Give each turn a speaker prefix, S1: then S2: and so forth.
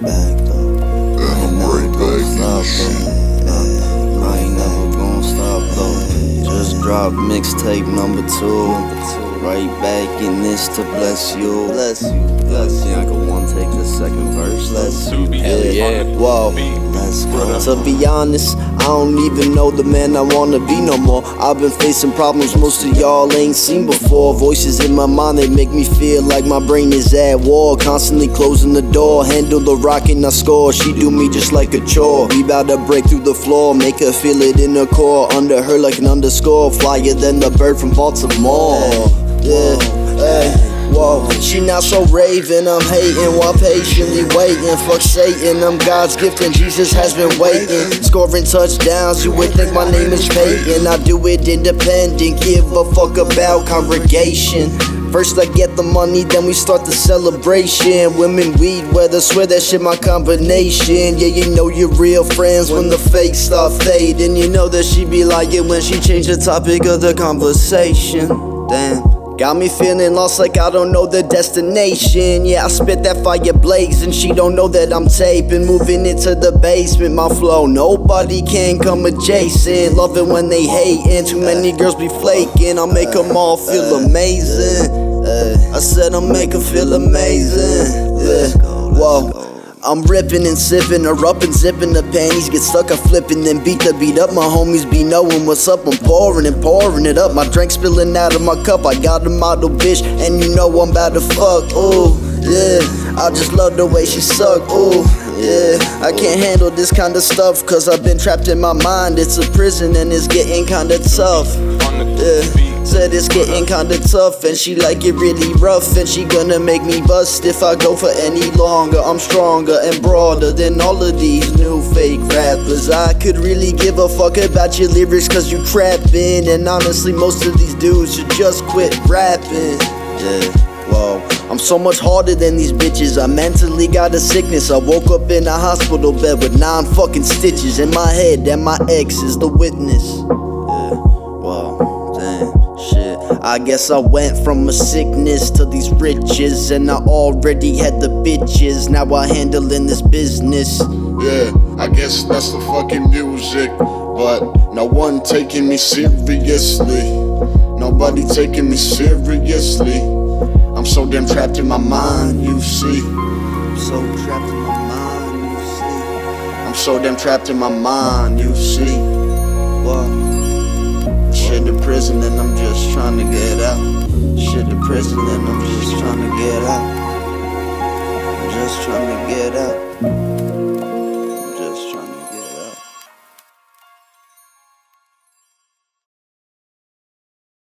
S1: right back though. And I'm right back stop, though. I, I ain't never gonna stop though. Just dropped mixtape number two. Right back in this to bless you. Bless you. Bless you. I could one take the second verse. Let's
S2: Hell yeah.
S1: Whoa. Let's go. To be honest, I don't even know the man I wanna be no more. I've been facing problems most of y'all ain't seen before. Voices in my mind, they make me feel like my brain is at war. Constantly closing the door, handle the rock and I score. She do me just like a chore. We bout to break through the floor, make her feel it in her core. Under her like an underscore, flyer than the bird from Baltimore. Yeah. Whoa, she not so raving, I'm hating while patiently waiting. Fuck Satan, I'm God's gift and Jesus has been waiting. Scoring touchdowns, you would think my name is Peyton. I do it independent, give a fuck about congregation. First I get the money, then we start the celebration. Women, weed, weather, swear that shit my combination. Yeah, you know you're real friends when the fake start fading. You know that she be lying when she change the topic of the conversation. Damn. Got me feeling lost like I don't know the destination. Yeah, I spit that fire and she don't know that I'm taping. Moving into the basement, my flow. Nobody can come adjacent. Love it when they hating. Too many girls be flaking. I'll make them all feel amazing. I said I'll make them feel amazing. Yeah. Whoa. I'm ripping and sipping her up and zipping the panties. Get stuck, I'm flipping then beat the beat up. My homies be knowing what's up. I'm pouring and pouring it up. My drink spilling out of my cup. I got a model bitch, and you know I'm about to fuck. Ooh, yeah. I just love the way she suck. Ooh, yeah. I can't handle this kind of stuff, cause I've been trapped in my mind. It's a prison and it's getting kinda tough. Yeah. Said it's getting kinda tough and she like it really rough and she gonna make me bust if I go for any longer. I'm stronger and broader than all of these new fake rappers. I could really give a fuck about your lyrics cause you crapping and honestly most of these dudes should just quit rapping. Yeah. Whoa, I'm so much harder than these bitches. I mentally got a sickness. I woke up in a hospital bed with nine fucking stitches in my head, and my ex is the witness. Yeah, shit. I guess I went from a sickness to these riches, and I already had the bitches. Now I handling this business.
S3: Yeah, I guess that's the fucking music. But no one taking me seriously. Nobody taking me seriously. I'm so damn trapped in my mind, you see.
S1: I'm so trapped in my mind, you see.
S3: I'm so damn trapped in my mind, you see.
S1: Prison and I'm just trying to get out. I'm just trying to get out.